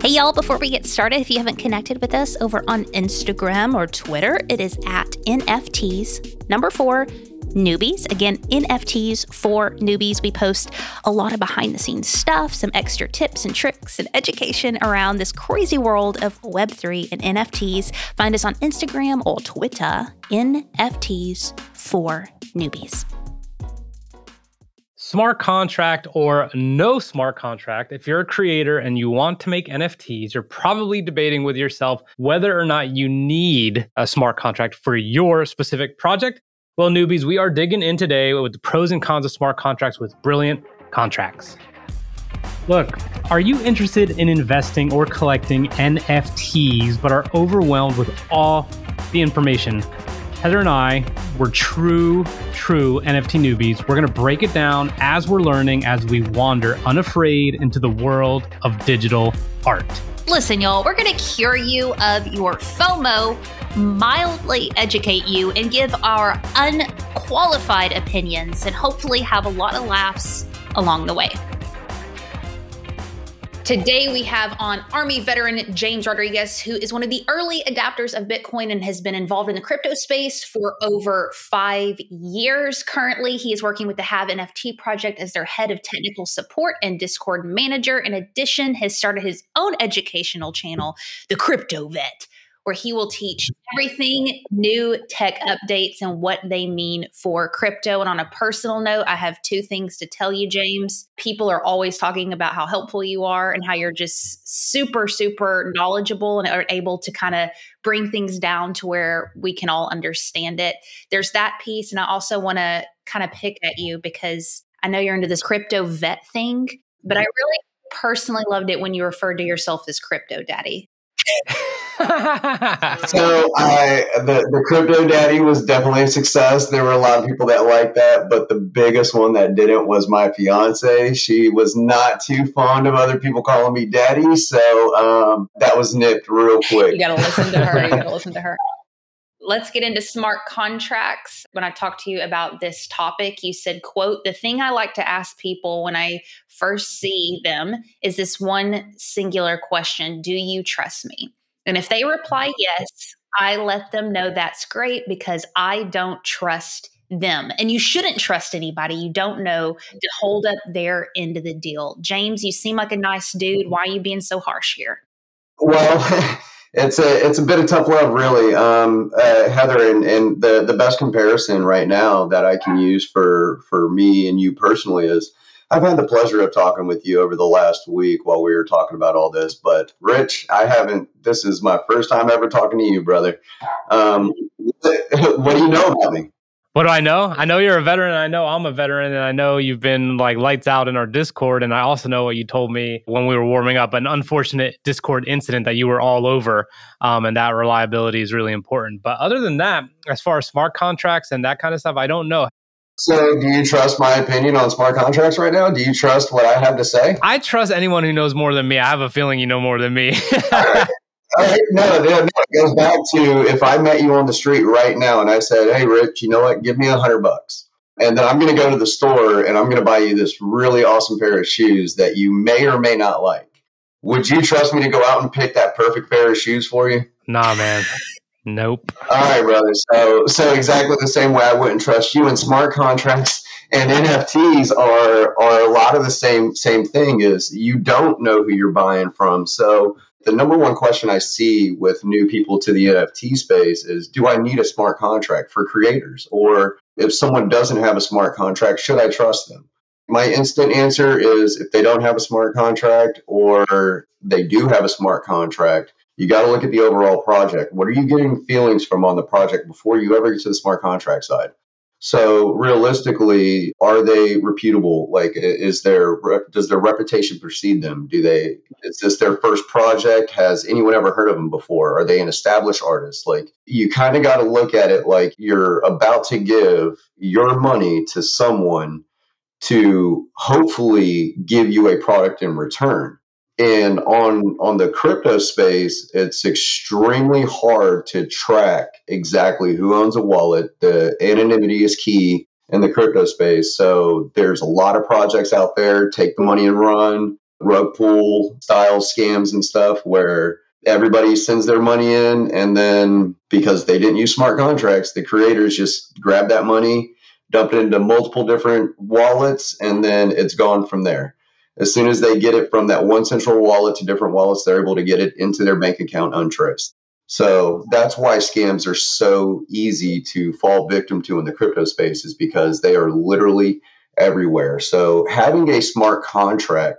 Hey, y'all, before we get started, if you haven't connected with us over on Instagram or Twitter, it is at NFTs, number four, newbies. Again, NFTs for newbies. We post a lot of behind the scenes stuff, some extra tips and tricks and education around this crazy world of Web3 and NFTs. Find us on Instagram or Twitter, NFTs for newbies. Smart contract or no smart contract, if you're a creator and you want to make NFTs, you're probably debating with yourself whether or not you need a smart contract for your specific project. Well, newbies, we are digging in today with the pros and cons of smart contracts with brilliant contracts. Look, are you interested in investing or collecting NFTs but are overwhelmed with all the information? Heather and I, we're true, true NFT newbies. We're going to break it down as we're learning as we wander unafraid into the world of digital art. Listen, y'all, we're going to cure you of your FOMO, mildly educate you, and give our unqualified opinions, and hopefully have a lot of laughs along the way. Today, we have on Army veteran James Rodriguez, who is one of the early adapters of Bitcoin and has been involved in the crypto space for over five years. Currently, he is working with the Have NFT project as their head of technical support and Discord manager. In addition, has started his own educational channel, The Crypto Vet, where he will teach everything new tech updates and what they mean for crypto. And on a personal note, I have two things to tell you, James. People are always talking about how helpful you are and how you're just super, super knowledgeable and are able to kind of bring things down to where we can all understand it. There's that piece. And I also want to kind of pick at you because I know you're into this crypto vet thing, but I mm-hmm. really personally loved it when you referred to yourself as crypto daddy. so I the, the crypto daddy was definitely a success. There were a lot of people that liked that, but the biggest one that didn't was my fiance. She was not too fond of other people calling me daddy, so um, that was nipped real quick. You gotta listen to her. You gotta listen to her. Let's get into smart contracts. When I talked to you about this topic, you said, quote, the thing I like to ask people when I first see them is this one singular question, do you trust me? And if they reply yes, I let them know that's great because I don't trust them. And you shouldn't trust anybody you don't know to hold up their end of the deal. James, you seem like a nice dude. Why are you being so harsh here? Well, it's a it's a bit of tough love, really, um, uh, Heather. And, and the the best comparison right now that I can use for for me and you personally is I've had the pleasure of talking with you over the last week while we were talking about all this. But Rich, I haven't. This is my first time ever talking to you, brother. Um, what do you know about me? What do I know? I know you're a veteran. I know I'm a veteran, and I know you've been like lights out in our Discord. And I also know what you told me when we were warming up an unfortunate Discord incident that you were all over, um, and that reliability is really important. But other than that, as far as smart contracts and that kind of stuff, I don't know. So, do you trust my opinion on smart contracts right now? Do you trust what I have to say? I trust anyone who knows more than me. I have a feeling you know more than me. Right. No, no, no, it goes back to if I met you on the street right now and I said, "Hey, Rich, you know what? Give me a hundred bucks." And then I'm going to go to the store and I'm going to buy you this really awesome pair of shoes that you may or may not like. Would you trust me to go out and pick that perfect pair of shoes for you? Nah, man. Nope. All right, brother. So, so exactly the same way I wouldn't trust you in smart contracts and NFTs are are a lot of the same same thing. Is you don't know who you're buying from. So, the number one question I see with new people to the NFT space is, do I need a smart contract for creators? Or if someone doesn't have a smart contract, should I trust them? My instant answer is if they don't have a smart contract or they do have a smart contract, you got to look at the overall project. What are you getting feelings from on the project before you ever get to the smart contract side? So realistically, are they reputable? Like, is their does their reputation precede them? Do they is this their first project? Has anyone ever heard of them before? Are they an established artist? Like, you kind of got to look at it like you're about to give your money to someone to hopefully give you a product in return and on on the crypto space it's extremely hard to track exactly who owns a wallet. The anonymity is key in the crypto space. So there's a lot of projects out there take the money and run rug pull style scams and stuff where everybody sends their money in and then because they didn't use smart contracts the creators just grab that money dump it into multiple different wallets and then it's gone from there as soon as they get it from that one central wallet to different wallets they're able to get it into their bank account untraced so that's why scams are so easy to fall victim to in the crypto space is because they are literally everywhere so having a smart contract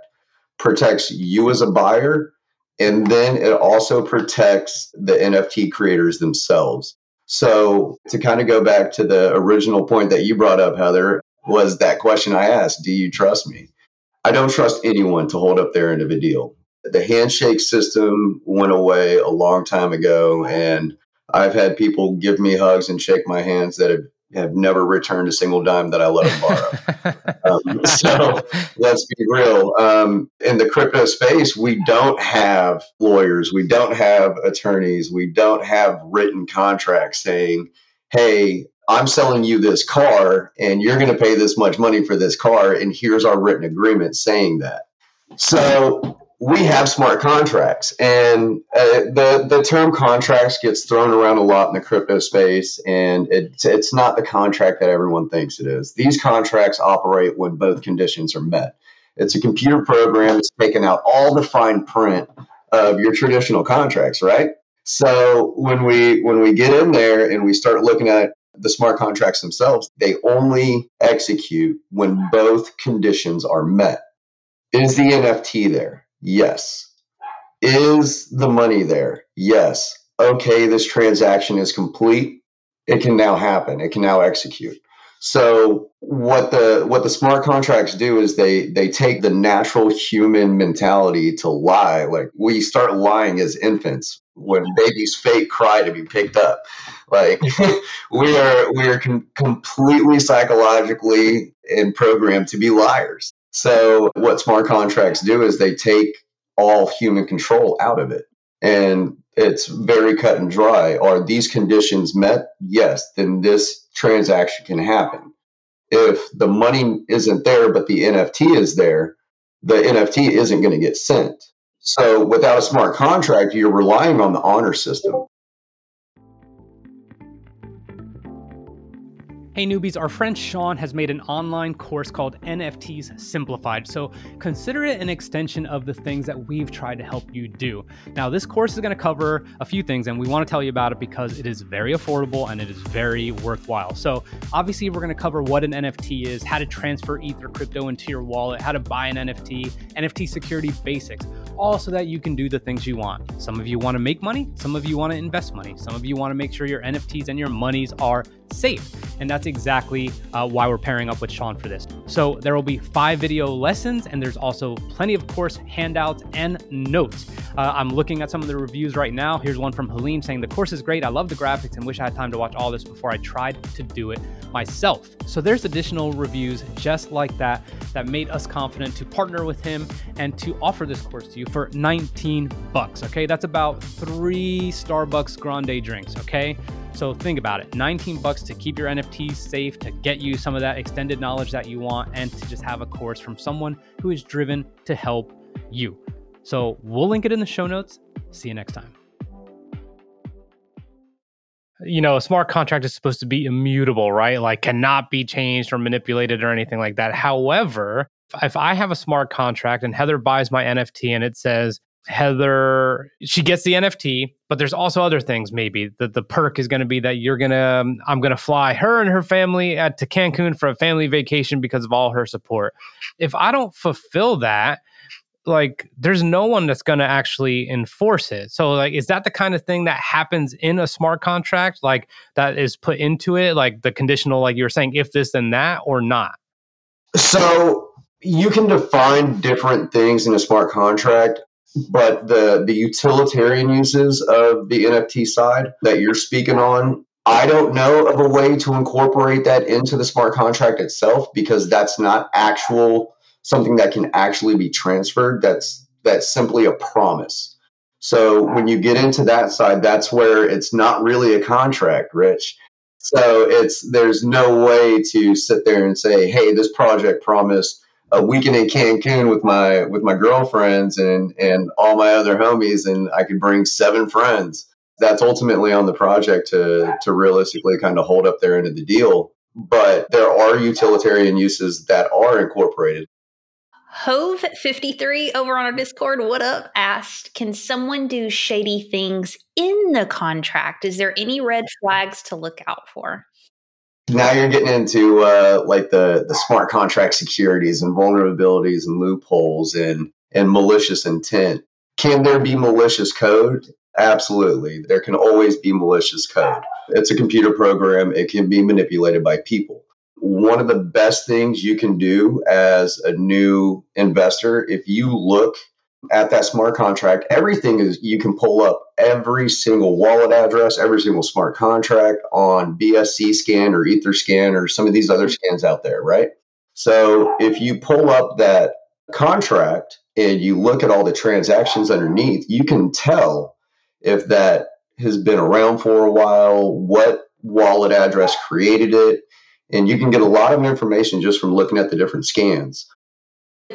protects you as a buyer and then it also protects the NFT creators themselves. So, to kind of go back to the original point that you brought up, Heather, was that question I asked Do you trust me? I don't trust anyone to hold up their end of a deal. The handshake system went away a long time ago, and I've had people give me hugs and shake my hands that have have never returned a single dime that I let them borrow. um, so let's be real. Um, in the crypto space, we don't have lawyers, we don't have attorneys, we don't have written contracts saying, hey, I'm selling you this car and you're going to pay this much money for this car, and here's our written agreement saying that. So we have smart contracts, and uh, the the term contracts gets thrown around a lot in the crypto space, and it's it's not the contract that everyone thinks it is. These contracts operate when both conditions are met. It's a computer program that's taking out all the fine print of your traditional contracts, right? So when we when we get in there and we start looking at the smart contracts themselves, they only execute when both conditions are met. Is the NFT there? Yes. Is the money there? Yes. Okay, this transaction is complete. It can now happen. It can now execute. So what the what the smart contracts do is they they take the natural human mentality to lie. Like we start lying as infants when babies fake cry to be picked up. Like we are we are com- completely psychologically and programmed to be liars. So what smart contracts do is they take all human control out of it. And it's very cut and dry. Are these conditions met? Yes, then this transaction can happen. If the money isn't there, but the NFT is there, the NFT isn't going to get sent. So without a smart contract, you're relying on the honor system. Hey newbies, our friend Sean has made an online course called NFTs Simplified. So consider it an extension of the things that we've tried to help you do. Now, this course is going to cover a few things, and we want to tell you about it because it is very affordable and it is very worthwhile. So, obviously, we're going to cover what an NFT is, how to transfer Ether crypto into your wallet, how to buy an NFT, NFT security basics, all so that you can do the things you want. Some of you want to make money, some of you want to invest money, some of you want to make sure your NFTs and your monies are safe. And that's exactly uh, why we're pairing up with Sean for this. So there will be five video lessons, and there's also plenty of course handouts and notes. Uh, I'm looking at some of the reviews right now. Here's one from Halim saying the course is great. I love the graphics and wish I had time to watch all this before I tried to do it myself. So there's additional reviews just like that that made us confident to partner with him and to offer this course to you for 19 bucks. Okay, that's about three Starbucks grande drinks. Okay. So think about it 19 bucks to keep your NFTs safe, to get you some of that extended knowledge that you want, and to just have a course from someone who is driven to help you. So we'll link it in the show notes. See you next time. You know, a smart contract is supposed to be immutable, right? Like cannot be changed or manipulated or anything like that. However, if I have a smart contract and Heather buys my NFT and it says Heather, she gets the NFT, but there's also other things. Maybe that the perk is going to be that you're gonna, um, I'm gonna fly her and her family at, to Cancun for a family vacation because of all her support. If I don't fulfill that, like there's no one that's going to actually enforce it. So like is that the kind of thing that happens in a smart contract like that is put into it like the conditional like you were saying if this then that or not? So you can define different things in a smart contract but the the utilitarian uses of the NFT side that you're speaking on, I don't know of a way to incorporate that into the smart contract itself because that's not actual something that can actually be transferred. That's that's simply a promise. So when you get into that side, that's where it's not really a contract, Rich. So it's there's no way to sit there and say, "Hey, this project promised a weekend in Cancun with my with my girlfriends and and all my other homies, and I could bring seven friends. That's ultimately on the project to to realistically kind of hold up their end of the deal. But there are utilitarian uses that are incorporated. Hove53 over on our Discord, what up? Asked, can someone do shady things in the contract? Is there any red flags to look out for? Now you're getting into uh, like the the smart contract securities and vulnerabilities and loopholes and and malicious intent. Can there be malicious code? Absolutely. There can always be malicious code. It's a computer program. It can be manipulated by people one of the best things you can do as a new investor, if you look at that smart contract, everything is you can pull up every single wallet address, every single smart contract on BSC scan or Etherscan or some of these other scans out there, right? So if you pull up that contract and you look at all the transactions underneath, you can tell if that has been around for a while, what wallet address created it, and you can get a lot of information just from looking at the different scans.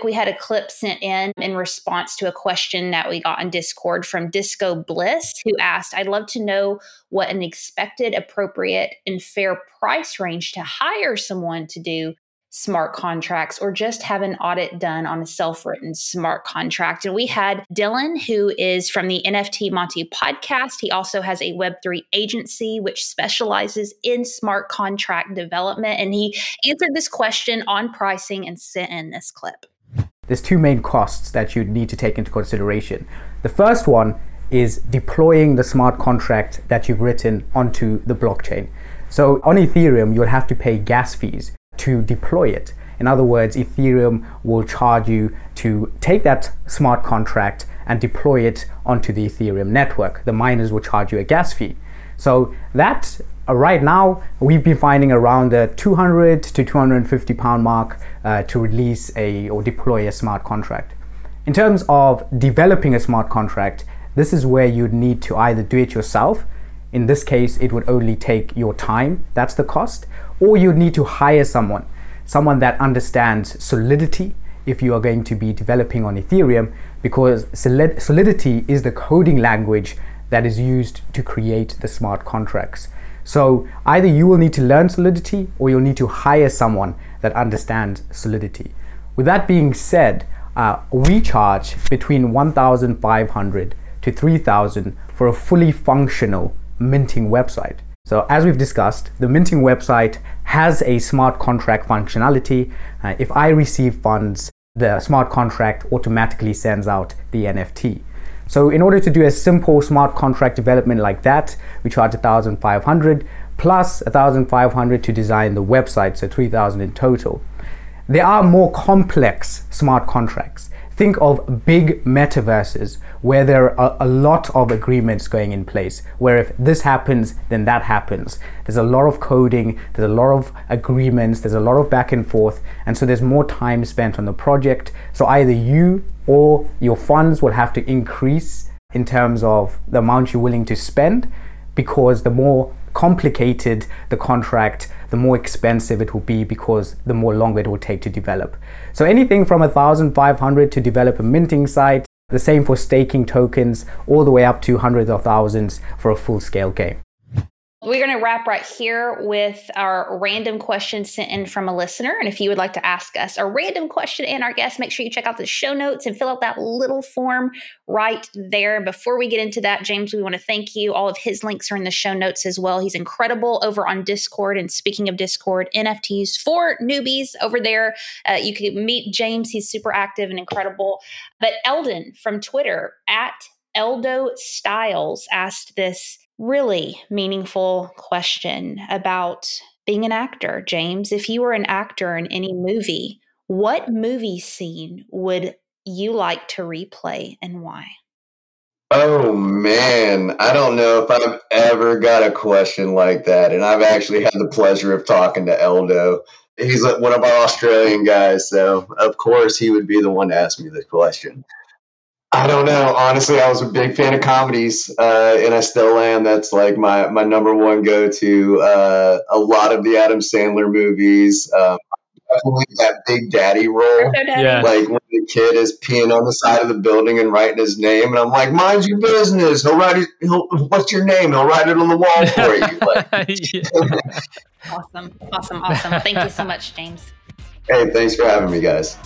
We had a clip sent in in response to a question that we got on Discord from Disco Bliss, who asked, I'd love to know what an expected, appropriate, and fair price range to hire someone to do smart contracts or just have an audit done on a self written smart contract. And we had Dylan, who is from the NFT Monty podcast. He also has a Web3 agency which specializes in smart contract development. And he answered this question on pricing and sent in this clip. There's two main costs that you need to take into consideration. The first one is deploying the smart contract that you've written onto the blockchain. So on Ethereum, you'll have to pay gas fees to deploy it. In other words, Ethereum will charge you to take that smart contract and deploy it onto the Ethereum network. The miners will charge you a gas fee. So that uh, right now we've been finding around the 200 to 250 pound mark uh, to release a or deploy a smart contract. In terms of developing a smart contract, this is where you'd need to either do it yourself. In this case, it would only take your time. That's the cost or you need to hire someone, someone that understands Solidity if you are going to be developing on Ethereum, because Solidity is the coding language that is used to create the smart contracts. So either you will need to learn Solidity or you'll need to hire someone that understands Solidity. With that being said, uh, we charge between 1,500 to 3,000 for a fully functional minting website. So as we've discussed, the minting website has a smart contract functionality. Uh, if I receive funds, the smart contract automatically sends out the NFT. So in order to do a simple smart contract development like that, we charge 1,500 plus 1,500 to design the website, so 3,000 in total. There are more complex smart contracts think of big metaverses where there are a lot of agreements going in place where if this happens then that happens. There's a lot of coding there's a lot of agreements there's a lot of back and forth and so there's more time spent on the project. So either you or your funds will have to increase in terms of the amount you're willing to spend because the more complicated the contract, the more expensive it will be because the more longer it will take to develop. So anything from 1500 to develop a minting site, the same for staking tokens, all the way up to hundreds of thousands for a full scale game. We're going to wrap right here with our random question sent in from a listener. And if you would like to ask us a random question and our guest, make sure you check out the show notes and fill out that little form right there. Before we get into that, James, we want to thank you. All of his links are in the show notes as well. He's incredible over on Discord. And speaking of Discord, NFTs for newbies over there. Uh, you can meet James. He's super active and incredible. But Eldon from Twitter at Eldo Styles asked this really meaningful question about being an actor, James. If you were an actor in any movie, what movie scene would you like to replay and why? Oh man, I don't know if I've ever got a question like that. And I've actually had the pleasure of talking to Eldo. He's one of our Australian guys, so of course he would be the one to ask me this question. I don't know. Honestly, I was a big fan of comedies, uh, and I still am. That's like my my number one go to. Uh, a lot of the Adam Sandler movies. Um, definitely that big daddy role. Yeah. Like when the kid is peeing on the side of the building and writing his name, and I'm like, "Mind your business." He'll write it. He'll, what's your name? He'll write it on the wall for you. Like, Awesome. Awesome. Awesome. Thank you so much, James. hey, thanks for having me, guys.